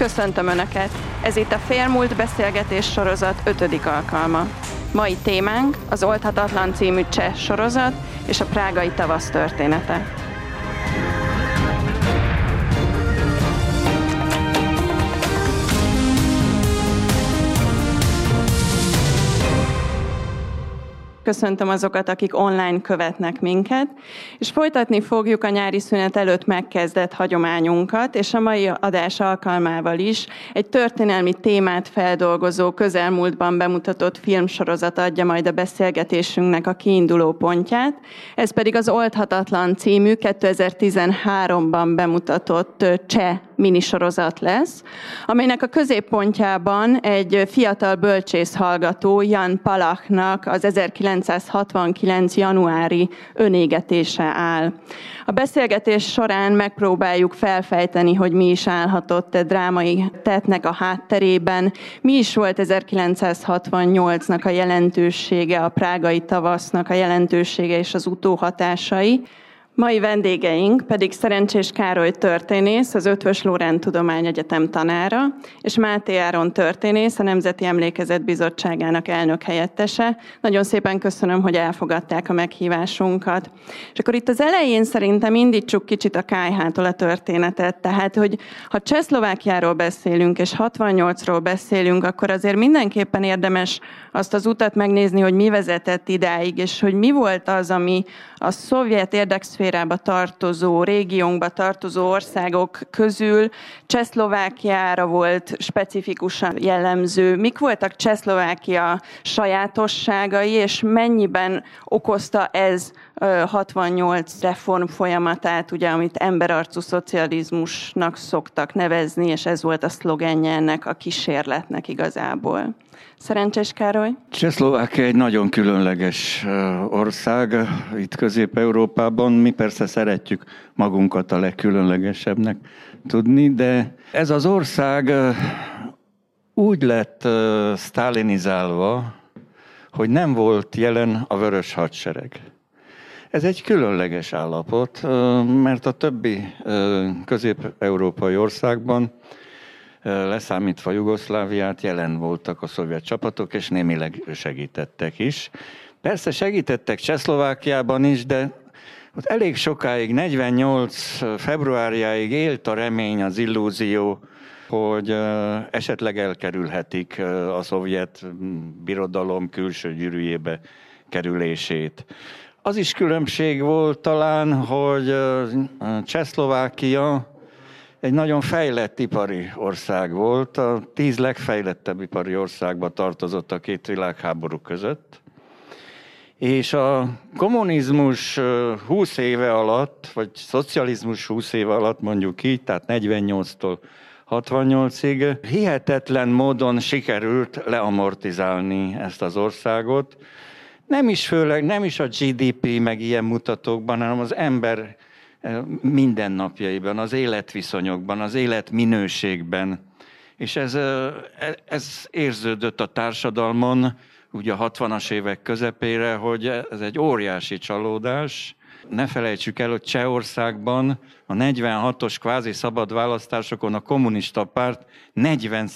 Köszöntöm Önöket! Ez itt a Félmúlt Beszélgetés sorozat ötödik alkalma. Mai témánk az Oldhatatlan című cseh sorozat és a prágai tavasz története. Köszöntöm azokat, akik online követnek minket, és folytatni fogjuk a nyári szünet előtt megkezdett hagyományunkat, és a mai adás alkalmával is egy történelmi témát feldolgozó, közelmúltban bemutatott filmsorozat adja majd a beszélgetésünknek a kiinduló pontját. Ez pedig az Oldhatatlan című 2013-ban bemutatott cseh minisorozat lesz, amelynek a középpontjában egy fiatal bölcsész hallgató, Jan Palachnak az 1969. januári önégetése áll. A beszélgetés során megpróbáljuk felfejteni, hogy mi is állhatott a drámai tettnek a hátterében, mi is volt 1968-nak a jelentősége, a prágai tavasznak a jelentősége és az utóhatásai. Mai vendégeink pedig Szerencsés Károly történész, az Ötvös Lórend Tudományegyetem tanára, és Máté Áron történész, a Nemzeti Emlékezet Bizottságának elnök helyettese. Nagyon szépen köszönöm, hogy elfogadták a meghívásunkat. És akkor itt az elején szerintem indítsuk kicsit a kájhától a történetet. Tehát, hogy ha Csehszlovákiáról beszélünk, és 68-ról beszélünk, akkor azért mindenképpen érdemes azt az utat megnézni, hogy mi vezetett idáig, és hogy mi volt az, ami a szovjet érdekszférába tartozó, régiónkba tartozó országok közül Csehszlovákiára volt specifikusan jellemző. Mik voltak Csehszlovákia sajátosságai, és mennyiben okozta ez 68 reform folyamatát, ugye, amit emberarcú szocializmusnak szoktak nevezni, és ez volt a szlogenje ennek a kísérletnek igazából. Szerencsés Károly? Csehszlovákia egy nagyon különleges ország itt Közép-Európában. Mi persze szeretjük magunkat a legkülönlegesebbnek tudni, de ez az ország úgy lett sztálinizálva, hogy nem volt jelen a vörös hadsereg. Ez egy különleges állapot, mert a többi közép-európai országban leszámítva Jugoszláviát, jelen voltak a szovjet csapatok, és némileg segítettek is. Persze segítettek Csehszlovákiában is, de ott elég sokáig, 48 februárjáig élt a remény, az illúzió, hogy esetleg elkerülhetik a szovjet birodalom külső gyűrűjébe kerülését. Az is különbség volt talán, hogy Csehszlovákia egy nagyon fejlett ipari ország volt, a tíz legfejlettebb ipari országba tartozott a két világháború között, és a kommunizmus 20 éve alatt, vagy szocializmus 20 éve alatt mondjuk így, tehát 48-tól 68-ig hihetetlen módon sikerült leamortizálni ezt az országot. Nem is főleg, nem is a GDP meg ilyen mutatókban, hanem az ember mindennapjaiban, az életviszonyokban, az életminőségben. És ez, e, ez érződött a társadalmon, ugye a 60-as évek közepére, hogy ez egy óriási csalódás. Ne felejtsük el, hogy Csehországban a 46-os kvázi szabad választásokon a kommunista párt 40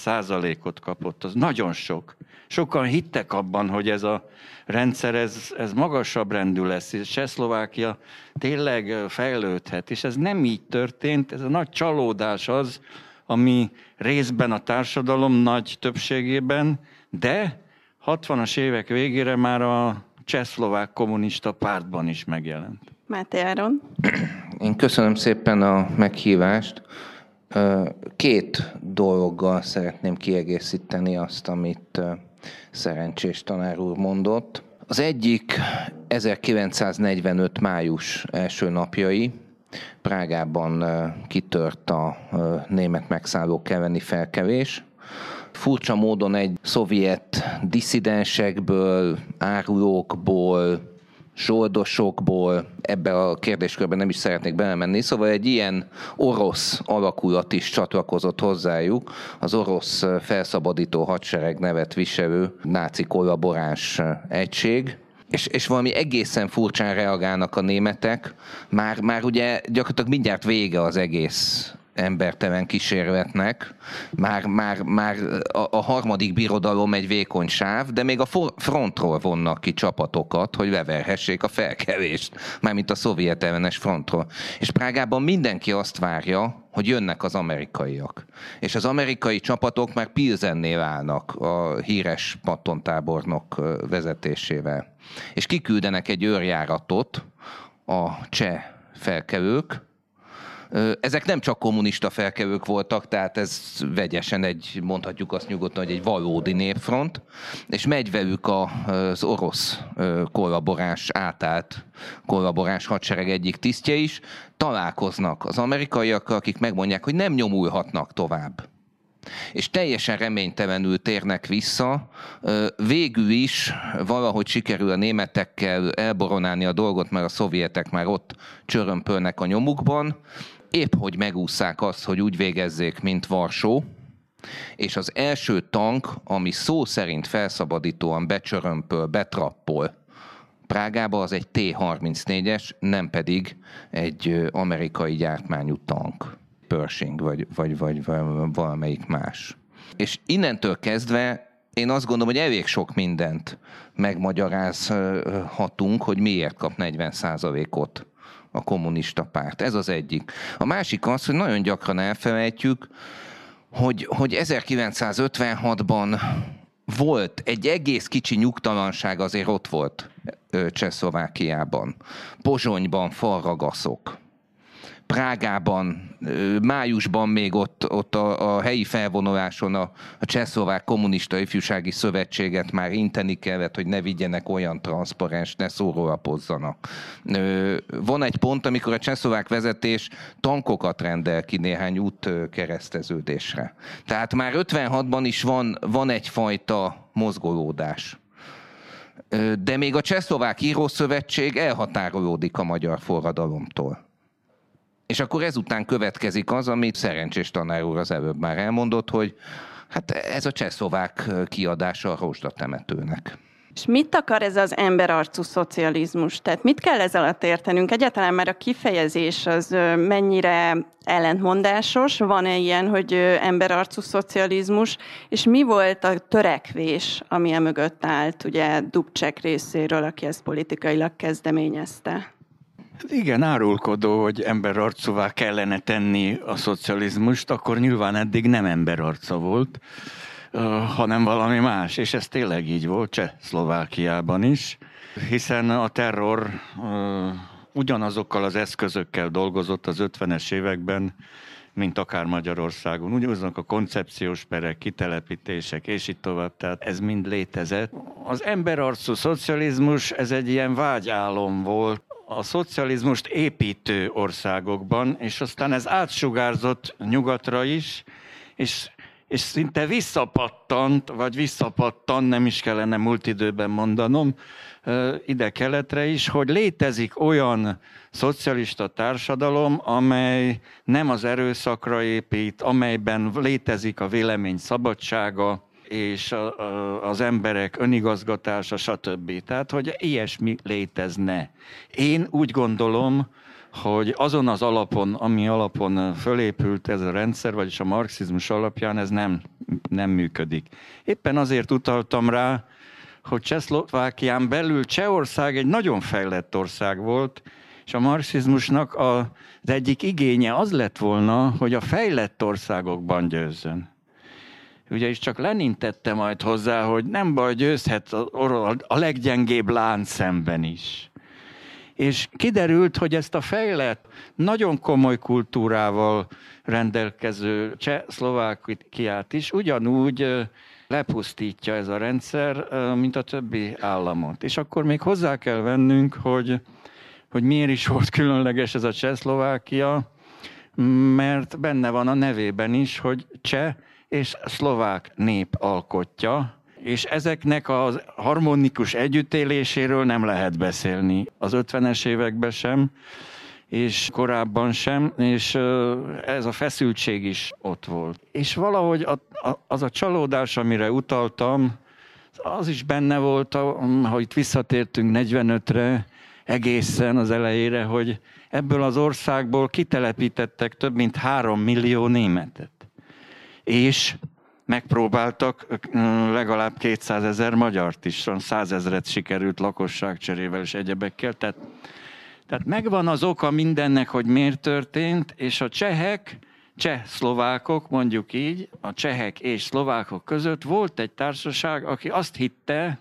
ot kapott. Az nagyon sok. Sokan hittek abban, hogy ez a rendszer, ez, ez magasabb rendű lesz, és Csehszlovákia tényleg fejlődhet. És ez nem így történt, ez a nagy csalódás az, ami részben a társadalom nagy többségében, de 60-as évek végére már a csehszlovák kommunista pártban is megjelent. Máté Áron. Én köszönöm szépen a meghívást. Két dologgal szeretném kiegészíteni azt, amit szerencsés tanár úr mondott. Az egyik 1945. május első napjai, Prágában kitört a német megszállók elleni felkevés. Furcsa módon egy szovjet disszidensekből, árulókból, zsoldosokból, ebbe a kérdéskörben nem is szeretnék belemenni, szóval egy ilyen orosz alakulat is csatlakozott hozzájuk, az orosz felszabadító hadsereg nevet viselő náci kollaboráns egység, és, és valami egészen furcsán reagálnak a németek, már, már ugye gyakorlatilag mindjárt vége az egész embertelen kísérletnek. Már, már, már a, harmadik birodalom egy vékony sáv, de még a frontról vonnak ki csapatokat, hogy leverhessék a felkelést, mármint a szovjet ellenes frontról. És Prágában mindenki azt várja, hogy jönnek az amerikaiak. És az amerikai csapatok már Pilzennél állnak a híres pattontábornok vezetésével. És kiküldenek egy őrjáratot a cseh felkelők, ezek nem csak kommunista felkelők voltak, tehát ez vegyesen egy, mondhatjuk azt nyugodtan, hogy egy valódi népfront, és megy velük az orosz kollaborás, átállt kollaborás hadsereg egyik tisztje is, találkoznak az amerikaiakkal, akik megmondják, hogy nem nyomulhatnak tovább. És teljesen reménytelenül térnek vissza. Végül is valahogy sikerül a németekkel elboronálni a dolgot, mert a szovjetek már ott csörömpölnek a nyomukban, épp hogy megúszszák azt, hogy úgy végezzék, mint Varsó, és az első tank, ami szó szerint felszabadítóan becsörömpöl, betrappol. Prágába, az egy T-34-es, nem pedig egy amerikai gyártmányú tank, Pershing, vagy, vagy, vagy, vagy valamelyik más. És innentől kezdve én azt gondolom, hogy elég sok mindent megmagyarázhatunk, hogy miért kap 40 ot a kommunista párt. Ez az egyik. A másik az, hogy nagyon gyakran elfelejtjük, hogy, hogy 1956-ban volt egy egész kicsi nyugtalanság azért ott volt Csehszlovákiában. Pozsonyban falragaszok. Prágában, májusban még ott, ott a, a helyi felvonuláson a, a Csehszlovák Kommunista Ifjúsági Szövetséget már inteni kellett, hogy ne vigyenek olyan transzparens, ne szórólapozzanak. Van egy pont, amikor a csehszlovák vezetés tankokat rendel ki néhány út kereszteződésre. Tehát már 56-ban is van, van egyfajta mozgolódás. De még a Csehszlovák Írószövetség elhatárolódik a magyar forradalomtól. És akkor ezután következik az, amit szerencsés tanár úr az előbb már elmondott, hogy hát ez a csehszlovák kiadása a rozsdatemetőnek. És mit akar ez az emberarcú szocializmus? Tehát mit kell ez alatt értenünk? Egyáltalán már a kifejezés az mennyire ellentmondásos? Van-e ilyen, hogy emberarcú szocializmus? És mi volt a törekvés, ami a mögött állt, ugye Dubcsek részéről, aki ezt politikailag kezdeményezte? Igen, árulkodó, hogy emberarcúvá kellene tenni a szocializmust, akkor nyilván eddig nem emberarca volt, hanem valami más, és ez tényleg így volt Cseh-Szlovákiában is, hiszen a terror ugyanazokkal az eszközökkel dolgozott az 50-es években, mint akár Magyarországon. Ugyanazok a koncepciós perek, kitelepítések, és itt tovább, tehát ez mind létezett. Az emberarcú szocializmus, ez egy ilyen vágyálom volt, a szocializmust építő országokban, és aztán ez átsugárzott nyugatra is, és, és szinte visszapattant, vagy visszapattan, nem is kellene múlt időben mondanom, ide keletre is, hogy létezik olyan szocialista társadalom, amely nem az erőszakra épít, amelyben létezik a vélemény szabadsága, és a, a, az emberek önigazgatása, stb. Tehát, hogy ilyesmi létezne. Én úgy gondolom, hogy azon az alapon, ami alapon fölépült ez a rendszer, vagyis a marxizmus alapján ez nem, nem működik. Éppen azért utaltam rá, hogy Csehszlovákián belül Csehország egy nagyon fejlett ország volt, és a marxizmusnak az egyik igénye az lett volna, hogy a fejlett országokban győzzön ugye is csak Lenin tette majd hozzá, hogy nem baj, győzhet a, leggyengébb lánc szemben is. És kiderült, hogy ezt a fejlett, nagyon komoly kultúrával rendelkező Cseh-Szlovákiát is ugyanúgy lepusztítja ez a rendszer, mint a többi államot. És akkor még hozzá kell vennünk, hogy, hogy miért is volt különleges ez a Csehszlovákia, mert benne van a nevében is, hogy cseh és szlovák nép alkotja, és ezeknek a harmonikus együttéléséről nem lehet beszélni az 50-es években sem, és korábban sem, és ez a feszültség is ott volt. És valahogy az a csalódás, amire utaltam, az is benne volt, ha itt visszatértünk 45-re, egészen az elejére, hogy ebből az országból kitelepítettek több mint három millió németet. És megpróbáltak legalább 200 ezer magyart is, 100 ezeret sikerült lakosságcserével és egyebekkel. Tehát, tehát megvan az oka mindennek, hogy miért történt, és a csehek, cseh-szlovákok, mondjuk így, a csehek és szlovákok között volt egy társaság, aki azt hitte,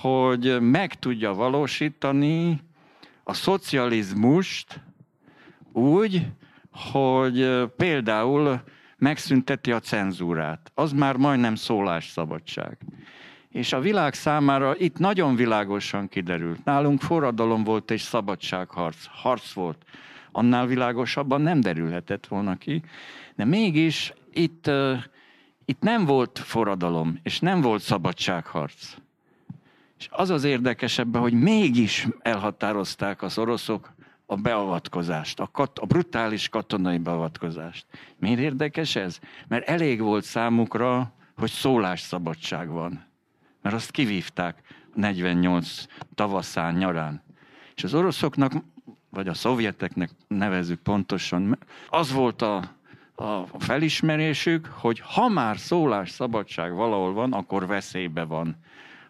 hogy meg tudja valósítani a szocializmust úgy, hogy például megszünteti a cenzúrát. Az már majdnem szólásszabadság. És a világ számára itt nagyon világosan kiderült. Nálunk forradalom volt és szabadságharc. Harc volt. Annál világosabban nem derülhetett volna ki. De mégis itt, uh, itt nem volt forradalom, és nem volt szabadságharc. És az az érdekesebb, hogy mégis elhatározták az oroszok a beavatkozást, a, kat- a brutális katonai beavatkozást. Miért érdekes ez? Mert elég volt számukra, hogy szólásszabadság van. Mert azt kivívták 48 tavaszán, nyarán. És az oroszoknak, vagy a szovjeteknek nevezük pontosan, az volt a, a felismerésük, hogy ha már szólásszabadság valahol van, akkor veszélybe van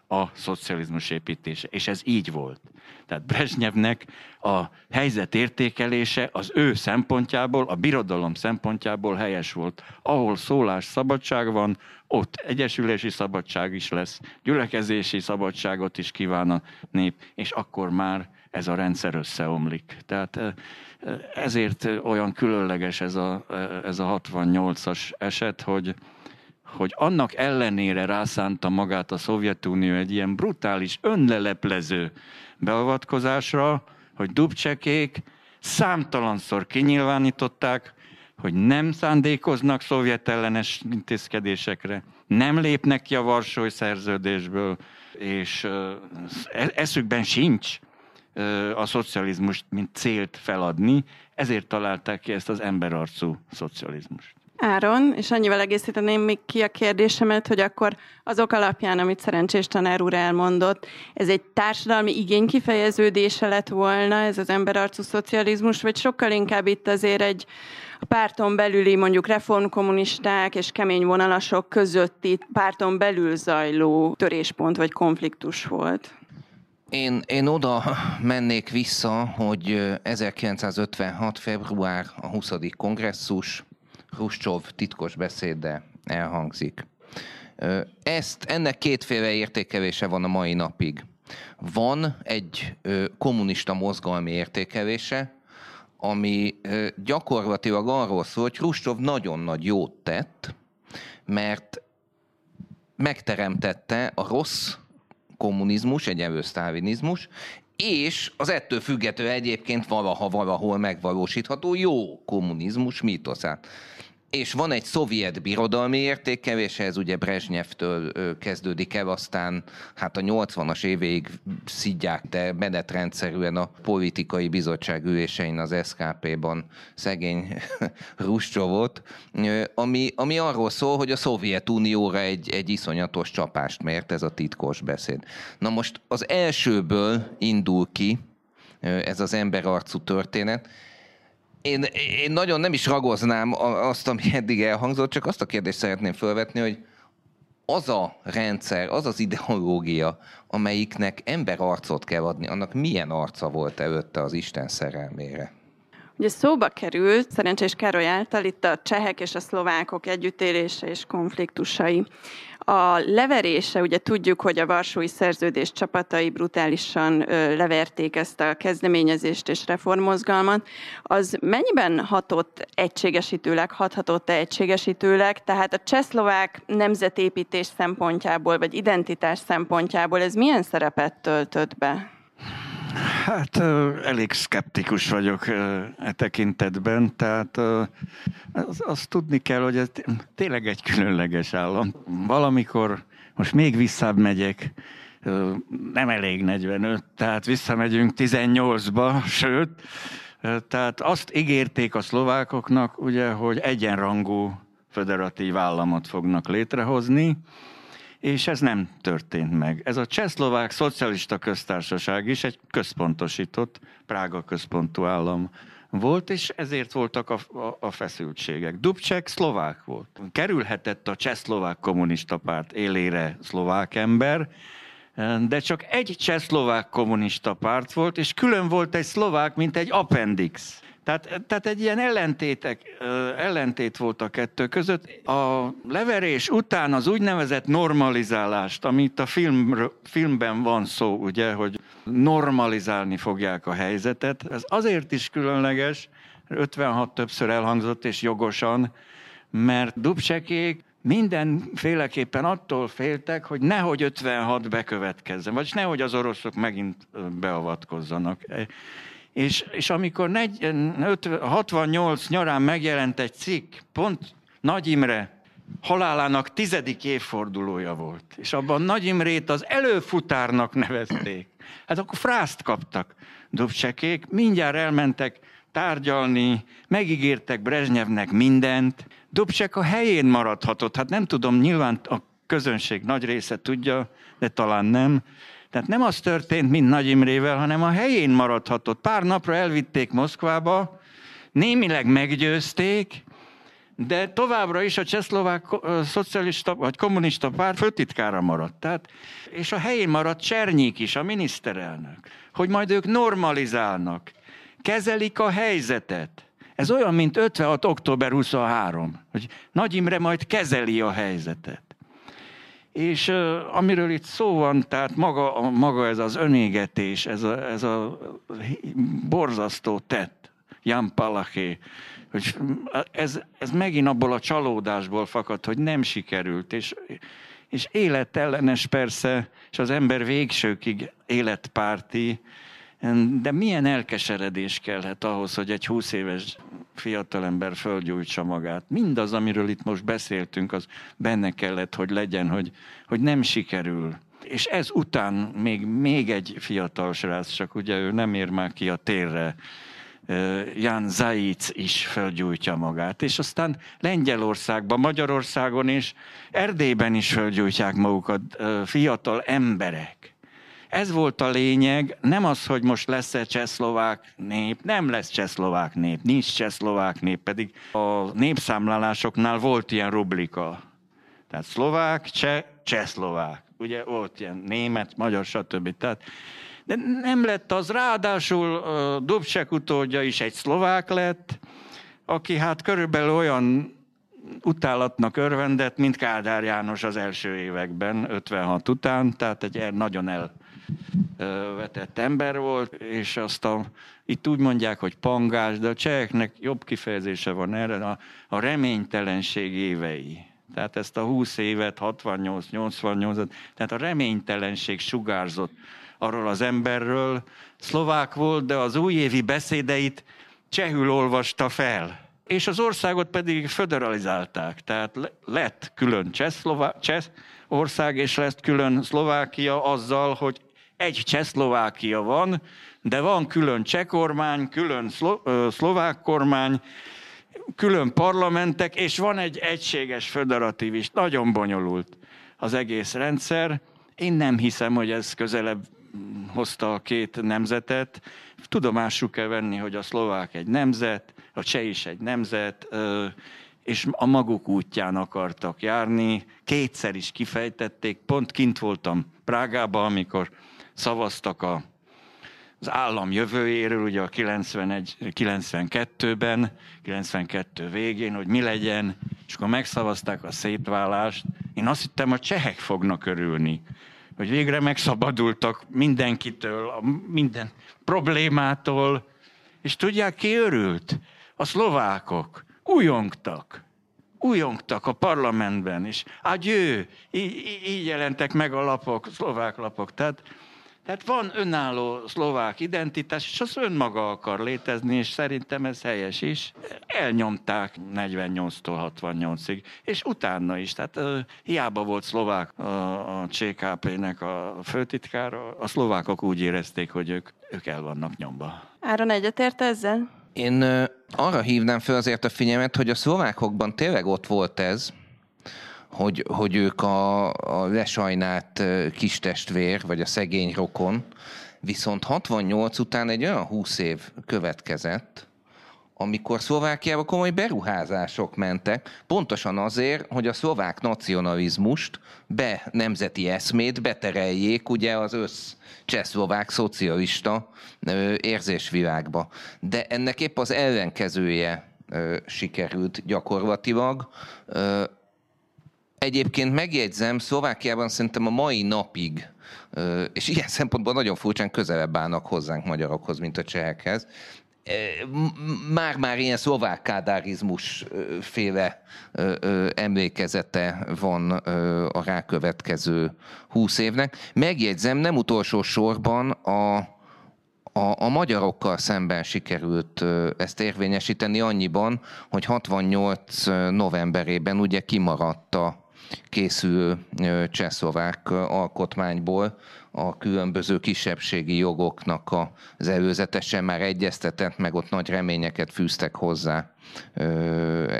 a szocializmus építése. És ez így volt. Tehát Brezsnyevnek a helyzet értékelése az ő szempontjából, a birodalom szempontjából helyes volt. Ahol szólás szabadság van, ott egyesülési szabadság is lesz, gyülekezési szabadságot is kíván a nép, és akkor már ez a rendszer összeomlik. Tehát ezért olyan különleges ez a, ez a 68-as eset, hogy, hogy annak ellenére rászánta magát a Szovjetunió egy ilyen brutális, önleleplező beavatkozásra, hogy Dubcsekék számtalanszor kinyilvánították, hogy nem szándékoznak szovjet ellenes intézkedésekre, nem lépnek ki a Varsói szerződésből, és e-, eszükben sincs a szocializmust, mint célt feladni, ezért találták ki ezt az emberarcú szocializmust. Áron, és annyival egészíteném még ki a kérdésemet, hogy akkor azok alapján, amit szerencsés tanár úr elmondott, ez egy társadalmi igény kifejeződése lett volna, ez az emberarcú szocializmus, vagy sokkal inkább itt azért egy a párton belüli mondjuk reformkommunisták és kemény vonalasok közötti párton belül zajló töréspont vagy konfliktus volt? Én, én oda mennék vissza, hogy 1956. február a 20. kongresszus, Hruscsov titkos beszéde elhangzik. Ezt, ennek kétféle értékelése van a mai napig. Van egy kommunista mozgalmi értékelése, ami gyakorlatilag arról szól, hogy Hruscsov nagyon nagy jót tett, mert megteremtette a rossz kommunizmus, egyenlő sztálinizmus, és az ettől függető egyébként valaha valahol megvalósítható jó kommunizmus mítoszát. És van egy szovjet birodalmi értékelés, ez ugye Brezsnyevtől kezdődik el, aztán hát a 80-as évéig szidják de menetrendszerűen a politikai bizottság ülésein az SKP-ban szegény Ruscsovot, ami, ami arról szól, hogy a Szovjetunióra egy, egy iszonyatos csapást mért ez a titkos beszéd. Na most az elsőből indul ki ez az emberarcú történet, én, én nagyon nem is ragoznám azt, ami eddig elhangzott, csak azt a kérdést szeretném felvetni, hogy az a rendszer, az az ideológia, amelyiknek ember arcot kell adni, annak milyen arca volt előtte az Isten szerelmére? Ugye szóba került Szerencsés Károly által itt a csehek és a szlovákok együttélése és konfliktusai. A leverése, ugye tudjuk, hogy a Varsói Szerződés csapatai brutálisan leverték ezt a kezdeményezést és reformmozgalmat, az mennyiben hatott egységesítőleg, hathatott-e egységesítőleg, tehát a csehszlovák nemzetépítés szempontjából, vagy identitás szempontjából ez milyen szerepet töltött be? Hát elég szkeptikus vagyok e tekintetben, tehát azt az tudni kell, hogy ez tényleg egy különleges állam. Valamikor, most még visszább megyek, nem elég 45, tehát visszamegyünk 18-ba, sőt, tehát azt ígérték a szlovákoknak, ugye, hogy egyenrangú federatív államot fognak létrehozni, és ez nem történt meg. Ez a Csehszlovák Szocialista Köztársaság is egy központosított, Prága központú állam volt, és ezért voltak a, a, a feszültségek. Dubček szlovák volt. Kerülhetett a csehszlovák kommunista párt élére szlovák ember, de csak egy csehszlovák kommunista párt volt, és külön volt egy szlovák, mint egy appendix. Tehát, tehát egy ilyen ellentétek, ellentét volt a kettő között. A leverés után az úgynevezett normalizálást, amit a film, filmben van szó, ugye, hogy normalizálni fogják a helyzetet, ez azért is különleges, 56 többször elhangzott és jogosan, mert Dubcsekék mindenféleképpen attól féltek, hogy nehogy 56 bekövetkezzen, vagyis nehogy az oroszok megint beavatkozzanak. És, és amikor negy, 68 nyarán megjelent egy cikk, pont Nagy Imre halálának tizedik évfordulója volt, és abban Nagy Imrét az előfutárnak nevezték. Hát akkor frászt kaptak Dubcsekék, mindjárt elmentek tárgyalni, megígértek Brezsnyevnek mindent. Dubcsek a helyén maradhatott, hát nem tudom, nyilván a közönség nagy része tudja, de talán nem. Tehát nem az történt, mint Nagy Imrével, hanem a helyén maradhatott. Pár napra elvitték Moszkvába, némileg meggyőzték, de továbbra is a csehszlovák szocialista vagy kommunista párt főtitkára maradt. Tehát, és a helyén maradt Csernyik is, a miniszterelnök, hogy majd ők normalizálnak, kezelik a helyzetet. Ez olyan, mint 56. október 23, hogy Nagy Imre majd kezeli a helyzetet. És amiről itt szó van, tehát maga, maga ez az önégetés, ez a, ez a borzasztó tett, Jan Palaché, hogy ez, ez megint abból a csalódásból fakad, hogy nem sikerült, és, és életellenes persze, és az ember végsőkig életpárti, de milyen elkeseredés kellhet ahhoz, hogy egy 20 éves fiatalember fölgyújtsa magát. Mindaz, amiről itt most beszéltünk, az benne kellett, hogy legyen, hogy, hogy nem sikerül. És ez után még, még egy fiatal srác, csak ugye ő nem ér már ki a térre, Jan Zaic is fölgyújtja magát, és aztán Lengyelországban, Magyarországon és Erdélyben is fölgyújtják magukat fiatal emberek. Ez volt a lényeg, nem az, hogy most lesz-e csehszlovák nép, nem lesz csehszlovák nép, nincs csehszlovák nép, pedig a népszámlálásoknál volt ilyen rubrika. Tehát szlovák, cseh, csehszlovák. Ugye volt ilyen német, magyar, stb. Tehát de nem lett az, ráadásul a Dobcsek utódja is egy szlovák lett, aki hát körülbelül olyan utálatnak örvendett, mint Kádár János az első években, 56 után, tehát egy nagyon elvetett ember volt, és azt a, itt úgy mondják, hogy pangás, de a cseheknek jobb kifejezése van erre, a, a reménytelenség évei. Tehát ezt a 20 évet, 68, 88 tehát a reménytelenség sugárzott arról az emberről. Szlovák volt, de az újévi beszédeit csehül olvasta fel. És az országot pedig föderalizálták, tehát lett külön Csehszlová- Cseh ország, és lett külön Szlovákia azzal, hogy egy Csehszlovákia van, de van külön cseh kormány, külön szlo- ö, szlovák kormány, külön parlamentek, és van egy egységes föderatív is. Nagyon bonyolult az egész rendszer. Én nem hiszem, hogy ez közelebb hozta a két nemzetet. Tudomásuk kell venni, hogy a szlovák egy nemzet, a cseh is egy nemzet, és a maguk útján akartak járni. Kétszer is kifejtették, pont kint voltam Prágában, amikor szavaztak a, az állam jövőjéről, ugye a 91, 92-ben, 92 végén, hogy mi legyen, és akkor megszavazták a szétválást. Én azt hittem, a csehek fognak örülni hogy végre megszabadultak mindenkitől, a minden problémától, és tudják, ki örült? A szlovákok. Újongtak. Újongtak a parlamentben, és adjő, így, így jelentek meg a lapok, szlovák lapok. Tehát tehát van önálló szlovák identitás, és az önmaga akar létezni, és szerintem ez helyes is. Elnyomták 48-tól 68-ig, és utána is. Tehát uh, hiába volt szlovák a, a CKP-nek a főtitkára, a szlovákok úgy érezték, hogy ők, ők el vannak nyomva. Áron egyetért ezzel? Én uh, arra hívnám fel azért a figyelmet, hogy a szlovákokban tényleg ott volt ez, hogy, hogy ők a, a lesajnált kistestvér, vagy a szegény rokon, viszont 68 után egy olyan 20 év következett, amikor Szlovákiában komoly beruházások mentek, pontosan azért, hogy a szlovák nacionalizmust be nemzeti eszmét betereljék ugye az össz csehszlovák szocialista érzésvilágba. De ennek épp az ellenkezője sikerült gyakorlatilag. Egyébként megjegyzem, Szlovákiában szerintem a mai napig, és ilyen szempontból nagyon furcsán közelebb állnak hozzánk magyarokhoz, mint a csehekhez, már-már ilyen szlovák kádárizmus féle emlékezete van a rákövetkező húsz évnek. Megjegyzem, nem utolsó sorban a, a, a magyarokkal szemben sikerült ezt érvényesíteni annyiban, hogy 68 novemberében ugye kimaradt a készülő csehszlovák alkotmányból a különböző kisebbségi jogoknak az előzetesen már egyeztetett, meg ott nagy reményeket fűztek hozzá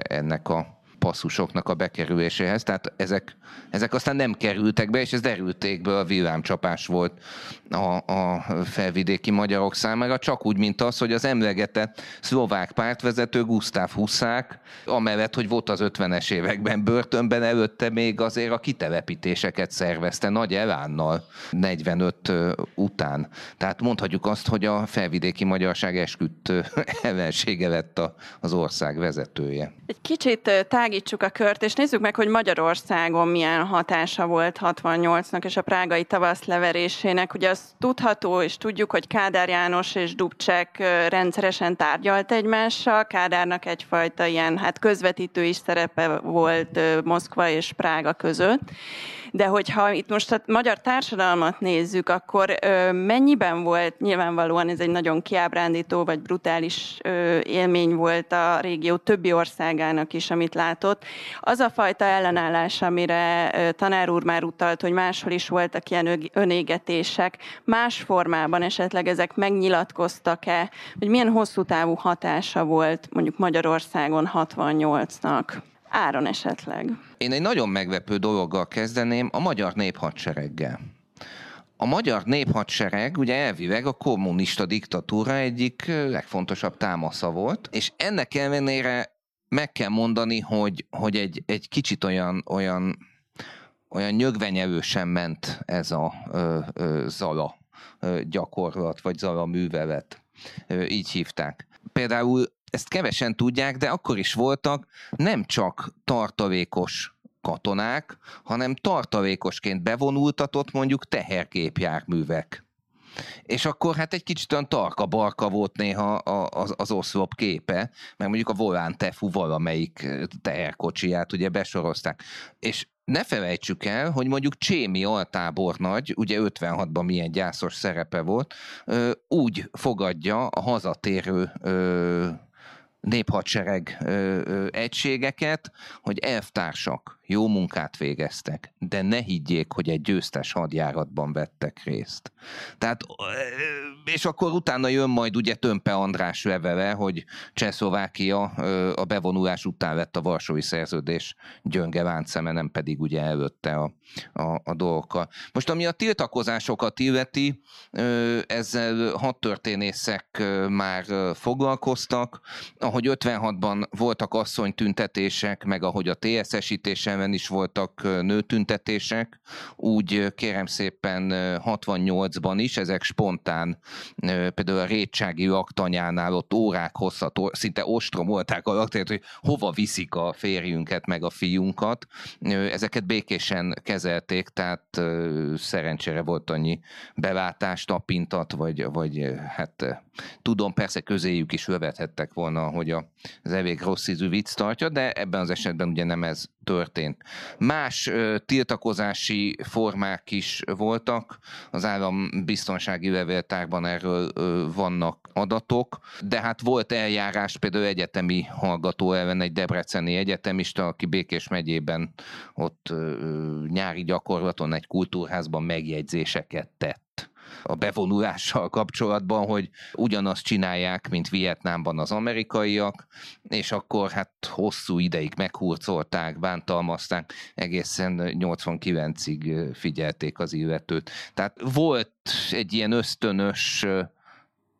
ennek a passzusoknak a bekerüléséhez, tehát ezek, ezek aztán nem kerültek be, és ez derültékből a villámcsapás volt a, a felvidéki magyarok számára, csak úgy, mint az, hogy az emlegetett szlovák pártvezető Gustav Huszák, amellett, hogy volt az 50-es években börtönben, előtte még azért a kitelepítéseket szervezte nagy elánnal 45 után. Tehát mondhatjuk azt, hogy a felvidéki magyarság esküdt ellensége lett az ország vezetője. Egy kicsit tágítsuk a kört, és nézzük meg, hogy Magyarországon milyen hatása volt 68-nak és a prágai tavasz leverésének. Ugye az tudható, és tudjuk, hogy Kádár János és Dubcsek rendszeresen tárgyalt egymással. Kádárnak egyfajta ilyen hát közvetítő is szerepe volt Moszkva és Prága között. De hogyha itt most a magyar társadalmat nézzük, akkor mennyiben volt, nyilvánvalóan ez egy nagyon kiábrándító vagy brutális élmény volt a régió többi országának is, amit látott. Az a fajta ellenállás, amire tanár úr már utalt, hogy máshol is voltak ilyen önégetések, más formában esetleg ezek megnyilatkoztak-e, hogy milyen hosszú távú hatása volt mondjuk Magyarországon 68-nak? Áron esetleg. Én egy nagyon meglepő dologgal kezdeném, a magyar néphadsereggel. A magyar néphadsereg ugye elvileg a kommunista diktatúra egyik legfontosabb támasza volt, és ennek ellenére meg kell mondani, hogy, hogy egy, egy kicsit olyan, olyan, olyan nyögvenyelősen ment ez a ö, ö, Zala gyakorlat, vagy Zala művelet. Így hívták. Például ezt kevesen tudják, de akkor is voltak nem csak tartalékos katonák, hanem tartalékosként bevonultatott mondjuk tehergépjárművek. És akkor hát egy kicsit olyan tarka-barka volt néha az, az oszlop képe, meg mondjuk a Volán Tefu valamelyik teherkocsiját ugye besorozták. És ne felejtsük el, hogy mondjuk Csémi altábornagy, ugye 56-ban milyen gyászos szerepe volt, úgy fogadja a hazatérő néphadsereg ö, egységeket, hogy elvtársak jó munkát végeztek, de ne higgyék, hogy egy győztes hadjáratban vettek részt. Tehát, és akkor utána jön majd ugye Tömpe András levele, hogy Csehszlovákia a bevonulás után lett a Varsói Szerződés gyönge láncszeme, nem pedig ugye előtte a, a, a dolgokkal. Most ami a tiltakozásokat illeti, ezzel hat történészek már foglalkoztak, ahogy 56-ban voltak asszonytüntetések, meg ahogy a TSS-ítésen ellen is voltak nőtüntetések, úgy kérem szépen 68-ban is, ezek spontán, például a Rétsági aktanyánál ott órák hosszat, szinte ostromolták a laktért, hogy hova viszik a férjünket meg a fiunkat. Ezeket békésen kezelték, tehát szerencsére volt annyi belátás, tapintat, vagy, vagy hát tudom, persze közéjük is lövethettek volna, hogy az elég rossz ízű vicc tartja, de ebben az esetben ugye nem ez történt. Más ö, tiltakozási formák is voltak, az állam biztonsági levéltárban erről vannak adatok, de hát volt eljárás például egyetemi hallgató ellen, egy debreceni egyetemista, aki Békés megyében ott nyári gyakorlaton egy kultúrházban megjegyzéseket tett a bevonulással kapcsolatban, hogy ugyanazt csinálják, mint Vietnámban az amerikaiak, és akkor hát hosszú ideig meghurcolták, bántalmazták, egészen 89-ig figyelték az illetőt. Tehát volt egy ilyen ösztönös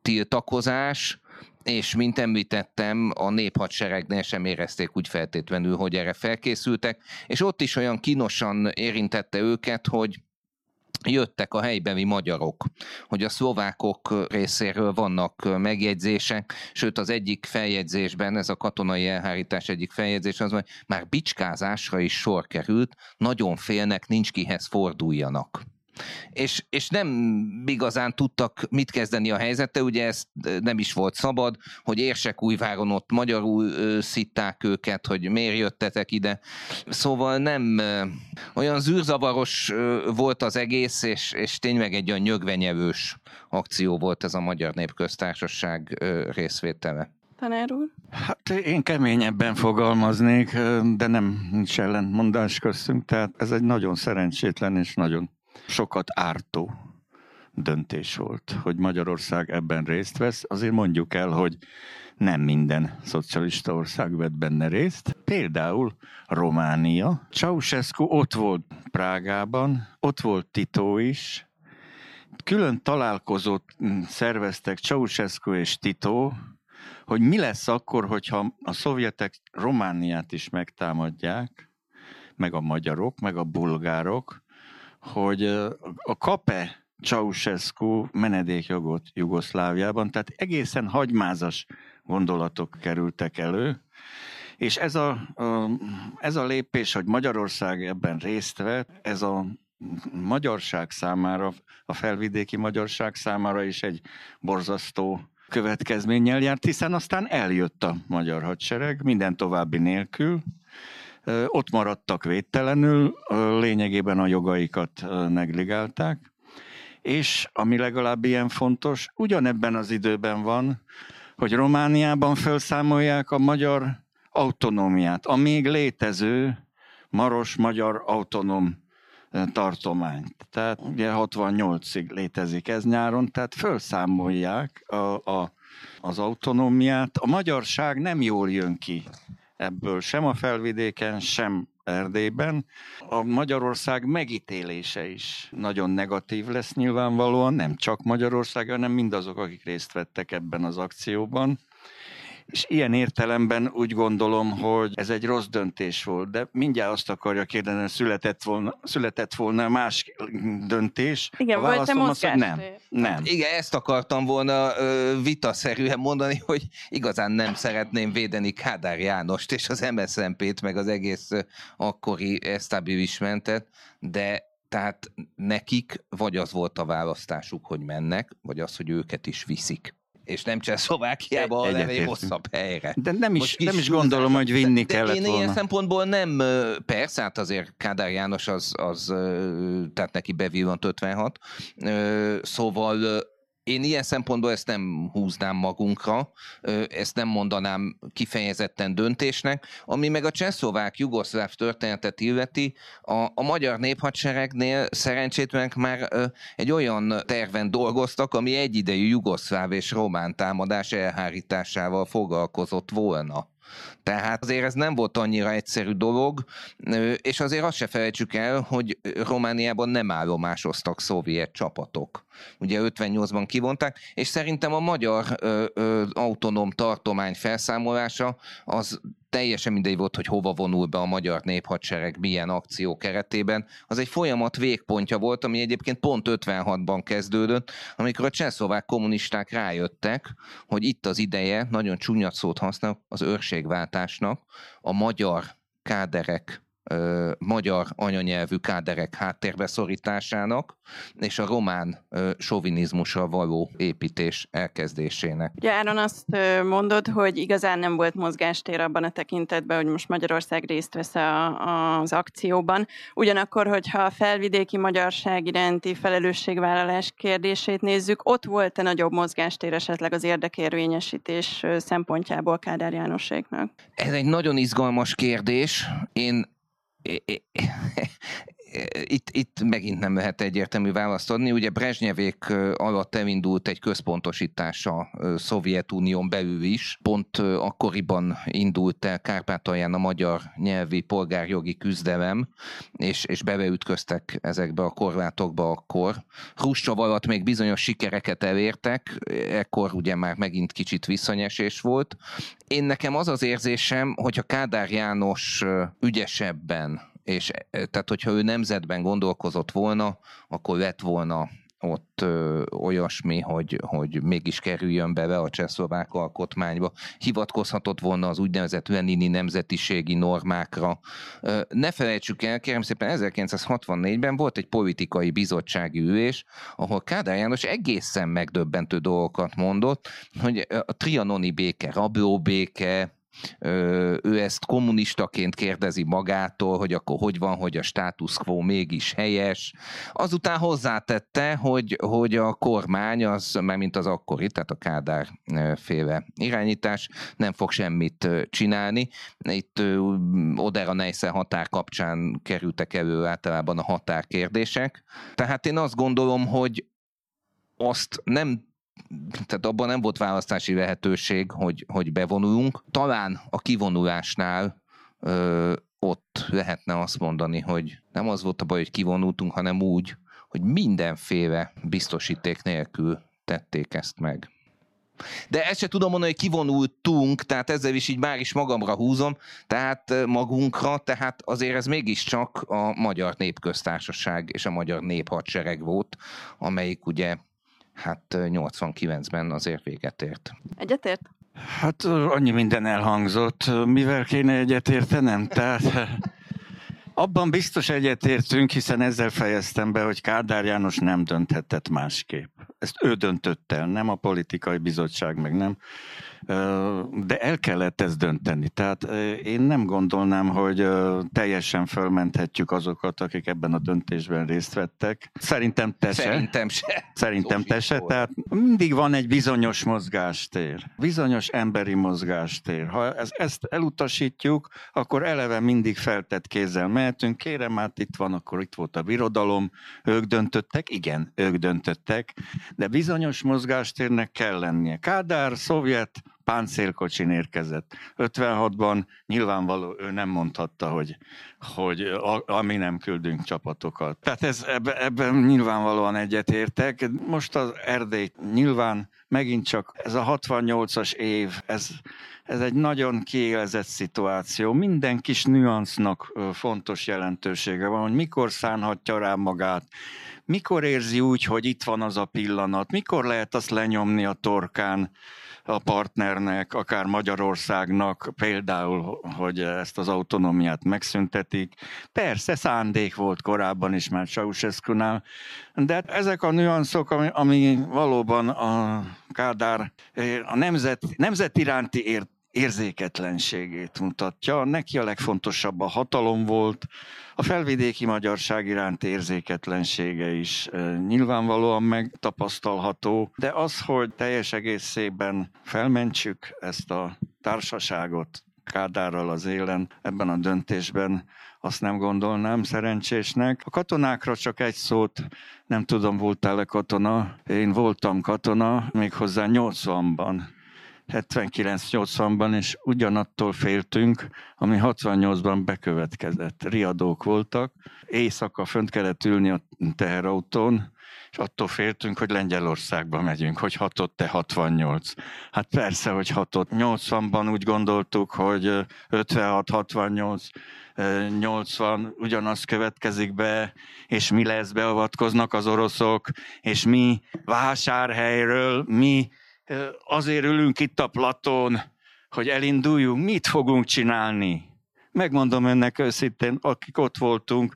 tiltakozás, és mint említettem, a néphadseregnél sem érezték úgy feltétlenül, hogy erre felkészültek, és ott is olyan kínosan érintette őket, hogy jöttek a helybeli magyarok, hogy a szlovákok részéről vannak megjegyzések, sőt az egyik feljegyzésben, ez a katonai elhárítás egyik feljegyzés az, hogy már bicskázásra is sor került, nagyon félnek, nincs kihez forduljanak és, és nem igazán tudtak mit kezdeni a helyzettel, ugye ez nem is volt szabad, hogy Érsekújváron ott magyarul szitták őket, hogy miért jöttetek ide. Szóval nem olyan zűrzavaros volt az egész, és, és tényleg egy olyan nyögvenyevős akció volt ez a Magyar Népköztársaság részvétele. Tanár úr? Hát én keményebben fogalmaznék, de nem nincs ellentmondás köztünk, tehát ez egy nagyon szerencsétlen és nagyon sokat ártó döntés volt, hogy Magyarország ebben részt vesz. Azért mondjuk el, hogy nem minden szocialista ország vett benne részt. Például Románia. Ceausescu ott volt Prágában, ott volt Tito is. Külön találkozót szerveztek Ceausescu és Tito, hogy mi lesz akkor, hogyha a szovjetek Romániát is megtámadják, meg a magyarok, meg a bulgárok, hogy a KAPE Ceausescu menedékjogot Jugoszláviában, tehát egészen hagymázas gondolatok kerültek elő, és ez a, ez a lépés, hogy Magyarország ebben részt vett, ez a magyarság számára, a felvidéki magyarság számára is egy borzasztó következménnyel járt, hiszen aztán eljött a magyar hadsereg minden további nélkül, ott maradtak védtelenül, lényegében a jogaikat negligálták, és ami legalább ilyen fontos, ugyanebben az időben van, hogy Romániában felszámolják a magyar autonómiát, a még létező Maros magyar autonóm tartományt. Tehát ugye 68-ig létezik ez nyáron, tehát felszámolják a, a, az autonómiát. A magyarság nem jól jön ki ebből sem a felvidéken, sem Erdélyben. A Magyarország megítélése is nagyon negatív lesz nyilvánvalóan, nem csak Magyarország, hanem mindazok, akik részt vettek ebben az akcióban. És ilyen értelemben úgy gondolom, hogy ez egy rossz döntés volt, de mindjárt azt akarja kérdezni, született volna, született volna más döntés. Igen, volt-e az, hogy nem. nem. Igen, ezt akartam volna vitaszerűen mondani, hogy igazán nem szeretném védeni Kádár Jánost és az MSZNP-t, meg az egész akkori establishmentet, de tehát nekik vagy az volt a választásuk, hogy mennek, vagy az, hogy őket is viszik és nem Csehszlovákiába, hanem egy hosszabb helyre. De nem is, nem is gondolom, hogy vinni de, kellett én volna. ilyen szempontból nem, persze, hát azért Kádár János az, az tehát neki bevillant 56, szóval én ilyen szempontból ezt nem húznám magunkra, ezt nem mondanám kifejezetten döntésnek, ami meg a csehszlovák jugoszláv történetet illeti, a, a magyar néphadseregnél szerencsétlenek már egy olyan terven dolgoztak, ami egyidejű jugoszláv és román támadás elhárításával foglalkozott volna. Tehát azért ez nem volt annyira egyszerű dolog, és azért azt se felejtsük el, hogy Romániában nem állomásoztak szovjet csapatok. Ugye 58-ban kivonták, és szerintem a magyar ö, ö, autonóm tartomány felszámolása az teljesen mindegy volt, hogy hova vonul be a magyar néphadsereg, milyen akció keretében. Az egy folyamat végpontja volt, ami egyébként pont 56-ban kezdődött, amikor a csehszlovák kommunisták rájöttek, hogy itt az ideje, nagyon csúnyat szót használ, az őrségváltásnak, a magyar káderek ö, magyar anyanyelvű káderek háttérbeszorításának és a román ö, sovinizmusra való építés elkezdésének. Ugye Áron azt mondod, hogy igazán nem volt mozgástér abban a tekintetben, hogy most Magyarország részt vesz a, az akcióban. Ugyanakkor, hogyha a felvidéki magyarság iránti felelősségvállalás kérdését nézzük, ott volt-e nagyobb mozgástér esetleg az érdekérvényesítés szempontjából Kádár Jánoséknak? Ez egy nagyon izgalmas kérdés. Én it, itt, itt megint nem lehet egyértelmű választ adni. Ugye Brezsnyevék alatt elindult egy központosítás a Szovjetunión belül is. Pont akkoriban indult el Kárpátalján a magyar nyelvi polgárjogi küzdelem, és, és beveütköztek ezekbe a korlátokba akkor. Hruscsov alatt még bizonyos sikereket elértek, ekkor ugye már megint kicsit visszanyesés volt. Én nekem az az érzésem, hogyha Kádár János ügyesebben és tehát hogyha ő nemzetben gondolkozott volna, akkor lett volna ott ö, olyasmi, hogy, hogy mégis kerüljön be a csehszlovák alkotmányba. Hivatkozhatott volna az úgynevezett Lenini nemzetiségi normákra. Ö, ne felejtsük el, kérem szépen, 1964-ben volt egy politikai bizottsági ülés, ahol Kádár János egészen megdöbbentő dolgokat mondott, hogy a trianoni béke, rablóbéke, ő ezt kommunistaként kérdezi magától, hogy akkor hogy van, hogy a status quo mégis helyes. Azután hozzátette, hogy, hogy a kormány, az, mert mint az akkori, tehát a Kádár féle irányítás nem fog semmit csinálni. Itt Odera Neisse határ kapcsán kerültek elő általában a határkérdések. Tehát én azt gondolom, hogy azt nem tehát abban nem volt választási lehetőség, hogy, hogy bevonuljunk. Talán a kivonulásnál ö, ott lehetne azt mondani, hogy nem az volt a baj, hogy kivonultunk, hanem úgy, hogy mindenféle biztosíték nélkül tették ezt meg. De ezt se tudom mondani, hogy kivonultunk, tehát ezzel is így már is magamra húzom, tehát magunkra, tehát azért ez mégiscsak a Magyar Népköztársaság és a Magyar Néphadsereg volt, amelyik ugye hát 89-ben azért véget ért. Egyetért? Hát annyi minden elhangzott, mivel kéne egyetértenem, tehát abban biztos egyetértünk, hiszen ezzel fejeztem be, hogy Kádár János nem dönthetett másképp. Ezt ő döntött el, nem a politikai bizottság, meg nem de el kellett ezt dönteni. Tehát én nem gondolnám, hogy teljesen fölmenthetjük azokat, akik ebben a döntésben részt vettek. Szerintem te se. Szerintem se. Szerintem te se. Tehát mindig van egy bizonyos mozgástér. Bizonyos emberi mozgástér. Ha ezt elutasítjuk, akkor eleve mindig feltett kézzel mehetünk. Kérem, hát itt van, akkor itt volt a birodalom. Ők döntöttek? Igen, ők döntöttek. De bizonyos mozgástérnek kell lennie. Kádár, szovjet, páncélkocsin érkezett. 56-ban nyilvánvaló ő nem mondhatta, hogy, hogy a, ami nem küldünk csapatokat. Tehát ez, ebben ebbe nyilvánvalóan egyetértek. Most az Erdély nyilván megint csak ez a 68-as év, ez, ez egy nagyon kiélezett szituáció. Minden kis nüansznak fontos jelentősége van, hogy mikor szánhatja rá magát, mikor érzi úgy, hogy itt van az a pillanat, mikor lehet azt lenyomni a torkán, a partnernek, akár Magyarországnak, például, hogy ezt az autonómiát megszüntetik. Persze szándék volt korábban is már Ceausescu-nál, de hát ezek a nüanszok, ami, ami valóban a Kádár a nemzet, nemzet iránti ért, érzéketlenségét mutatja. Neki a legfontosabb a hatalom volt, a felvidéki magyarság iránt érzéketlensége is nyilvánvalóan megtapasztalható, de az, hogy teljes egészében felmentsük ezt a társaságot Kádárral az élen ebben a döntésben, azt nem gondolnám szerencsésnek. A katonákra csak egy szót, nem tudom, voltál-e katona? Én voltam katona, méghozzá 80-ban 79-80-ban, és ugyanattól féltünk, ami 68-ban bekövetkezett. Riadók voltak, éjszaka fönt kellett ülni a teherautón, és attól féltünk, hogy Lengyelországba megyünk, hogy hatott-e 68. Hát persze, hogy hatott. 80-ban úgy gondoltuk, hogy 56-68 80 ugyanaz következik be, és mi lesz, beavatkoznak az oroszok, és mi vásárhelyről, mi azért ülünk itt a platón, hogy elinduljunk, mit fogunk csinálni? Megmondom önnek őszintén, akik ott voltunk,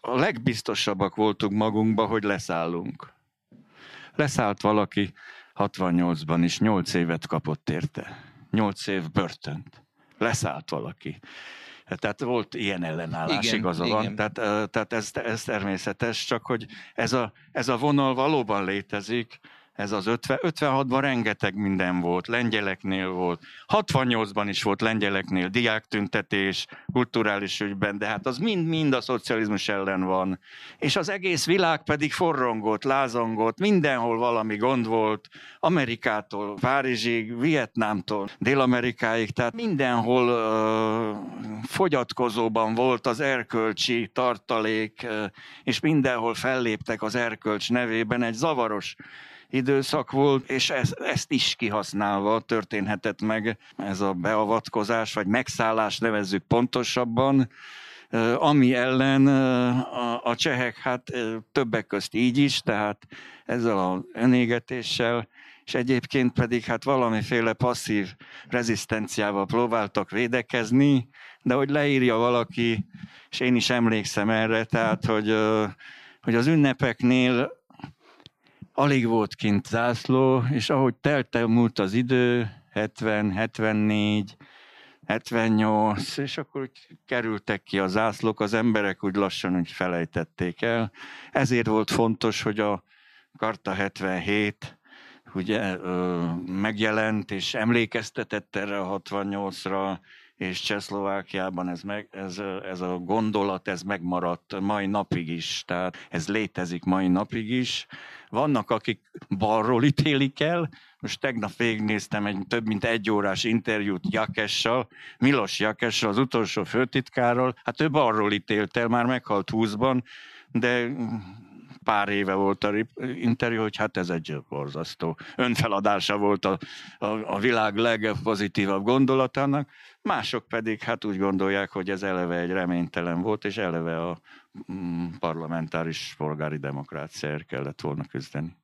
a legbiztosabbak voltunk magunkba, hogy leszállunk. Leszállt valaki 68-ban is, 8 évet kapott érte. 8 év börtönt. Leszállt valaki. Tehát volt ilyen ellenállás, igen, igaza igen. van. Tehát, tehát ez, ez természetes, csak hogy ez a, ez a vonal valóban létezik, ez az 50, 56-ban rengeteg minden volt, lengyeleknél volt, 68-ban is volt lengyeleknél diáktüntetés, kulturális ügyben, de hát az mind-mind a szocializmus ellen van. És az egész világ pedig forrongott, lázongott, mindenhol valami gond volt, Amerikától, Párizsig, Vietnámtól, Dél-Amerikáig, tehát mindenhol uh, fogyatkozóban volt az erkölcsi tartalék, uh, és mindenhol felléptek az erkölcs nevében egy zavaros időszak volt, és ez, ezt is kihasználva történhetett meg ez a beavatkozás, vagy megszállás nevezzük pontosabban, ami ellen a, csehek hát többek közt így is, tehát ezzel a önégetéssel, és egyébként pedig hát valamiféle passzív rezisztenciával próbáltak védekezni, de hogy leírja valaki, és én is emlékszem erre, tehát hogy, hogy az ünnepeknél alig volt kint zászló, és ahogy telte múlt az idő, 70, 74, 78, és akkor úgy kerültek ki a zászlók, az emberek úgy lassan úgy felejtették el. Ezért volt fontos, hogy a Karta 77 ugye megjelent, és emlékeztetett erre a 68-ra, és Csehszlovákiában ez, meg, ez, ez a gondolat, ez megmaradt mai napig is, tehát ez létezik mai napig is. Vannak, akik balról ítélik el, most tegnap végignéztem egy több mint egy órás interjút Jakessal, Milos Jakessal, az utolsó főtitkáról, hát ő balról ítélt el, már meghalt húszban, de pár éve volt a interjú, hogy hát ez egy borzasztó önfeladása volt a, a, a világ legpozitívabb gondolatának, mások pedig hát úgy gondolják, hogy ez eleve egy reménytelen volt, és eleve a mm, parlamentáris polgári demokráciáért kellett volna küzdeni.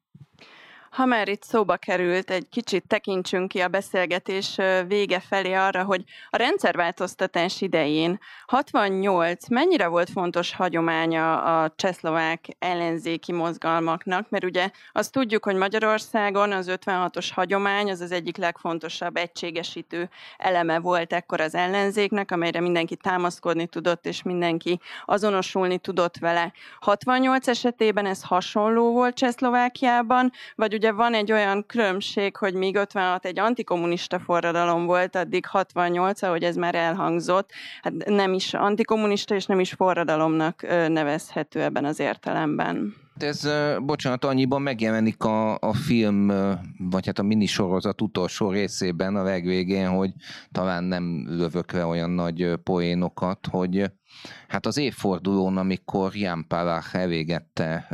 Ha már itt szóba került, egy kicsit tekintsünk ki a beszélgetés vége felé arra, hogy a rendszerváltoztatás idején 68 mennyire volt fontos hagyománya a csehszlovák ellenzéki mozgalmaknak, mert ugye azt tudjuk, hogy Magyarországon az 56-os hagyomány az az egyik legfontosabb egységesítő eleme volt ekkor az ellenzéknek, amelyre mindenki támaszkodni tudott, és mindenki azonosulni tudott vele. 68 esetében ez hasonló volt Csehszlovákiában, vagy ugye van egy olyan különbség, hogy míg 56 egy antikommunista forradalom volt, addig 68, ahogy ez már elhangzott, hát nem is antikommunista és nem is forradalomnak nevezhető ebben az értelemben. Ez, bocsánat, annyiban megjelenik a, a film, vagy hát a minisorozat utolsó részében, a legvégén, hogy talán nem lövök le olyan nagy poénokat, hogy Hát az évfordulón, amikor Jan Palach elvégette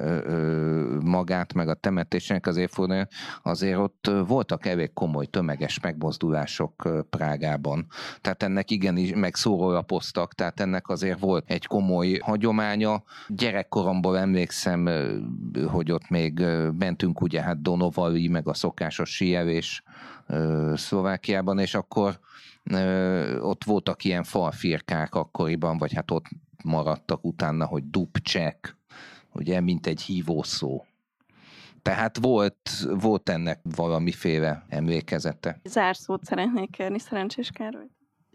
magát, meg a temetésnek az évfordulón, azért ott voltak elég komoly tömeges megmozdulások Prágában. Tehát ennek igenis megszórólapoztak, tehát ennek azért volt egy komoly hagyománya. Gyerekkoromból emlékszem, hogy ott még mentünk ugye hát Donovali, meg a szokásos síelés Szlovákiában, és akkor ott voltak ilyen falfirkák akkoriban, vagy hát ott maradtak utána, hogy dubcsek, ugye, mint egy hívószó. Tehát volt, volt ennek valamiféle emlékezete. Zárszót szeretnék kérni, Szerencsés Károly.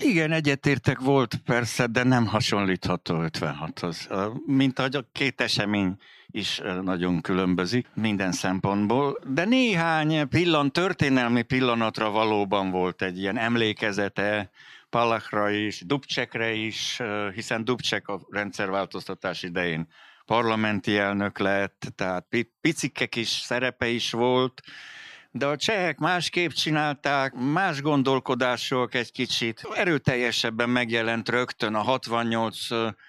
Igen, egyetértek volt persze, de nem hasonlítható 56-hoz. Mint ahogy a két esemény is nagyon különbözik minden szempontból, de néhány pillan, történelmi pillanatra valóban volt egy ilyen emlékezete, Palachra is, Dubcsekre is, hiszen Dubcsek a rendszerváltoztatás idején parlamenti elnök lett, tehát picikek is szerepe is volt, de a csehek másképp csinálták, más gondolkodások egy kicsit. Erőteljesebben megjelent rögtön a 68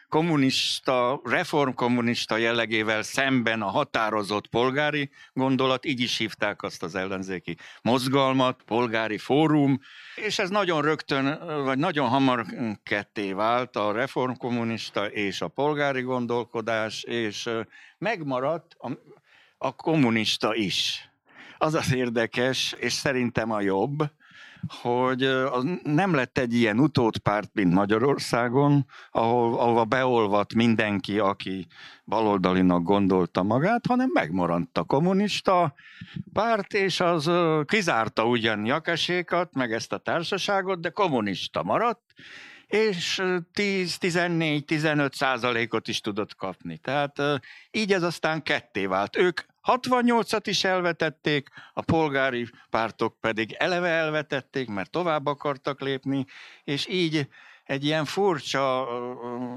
kommunista, reformkommunista jellegével szemben a határozott polgári gondolat, így is hívták azt az ellenzéki mozgalmat, polgári fórum, és ez nagyon rögtön, vagy nagyon hamar ketté vált a reformkommunista és a polgári gondolkodás, és megmaradt a, a kommunista is az az érdekes, és szerintem a jobb, hogy nem lett egy ilyen utódpárt, mint Magyarországon, ahol, ahova beolvadt mindenki, aki baloldalinak gondolta magát, hanem megmaradt a kommunista párt, és az kizárta ugyan Jakasékat, meg ezt a társaságot, de kommunista maradt, és 10-14-15 százalékot is tudott kapni. Tehát így ez aztán ketté vált. Ők 68-at is elvetették, a polgári pártok pedig eleve elvetették, mert tovább akartak lépni, és így egy ilyen furcsa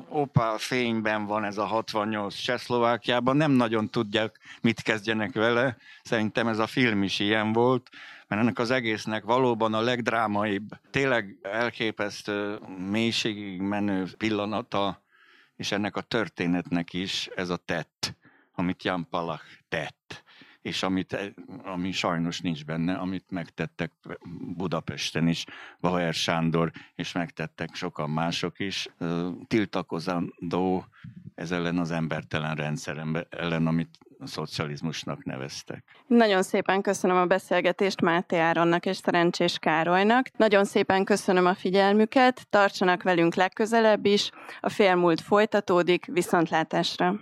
opál fényben van ez a 68 Csehszlovákiában, nem nagyon tudják, mit kezdjenek vele. Szerintem ez a film is ilyen volt, mert ennek az egésznek valóban a legdrámaibb, tényleg elképesztő mélységig menő pillanata, és ennek a történetnek is ez a tett, amit Jan Palach tett és amit, ami sajnos nincs benne, amit megtettek Budapesten is, Bauer Sándor, és megtettek sokan mások is, tiltakozandó ez ellen az embertelen rendszer ellen, amit a szocializmusnak neveztek. Nagyon szépen köszönöm a beszélgetést Máté Áronnak és Szerencsés Károlynak. Nagyon szépen köszönöm a figyelmüket, tartsanak velünk legközelebb is. A félmúlt folytatódik, viszontlátásra!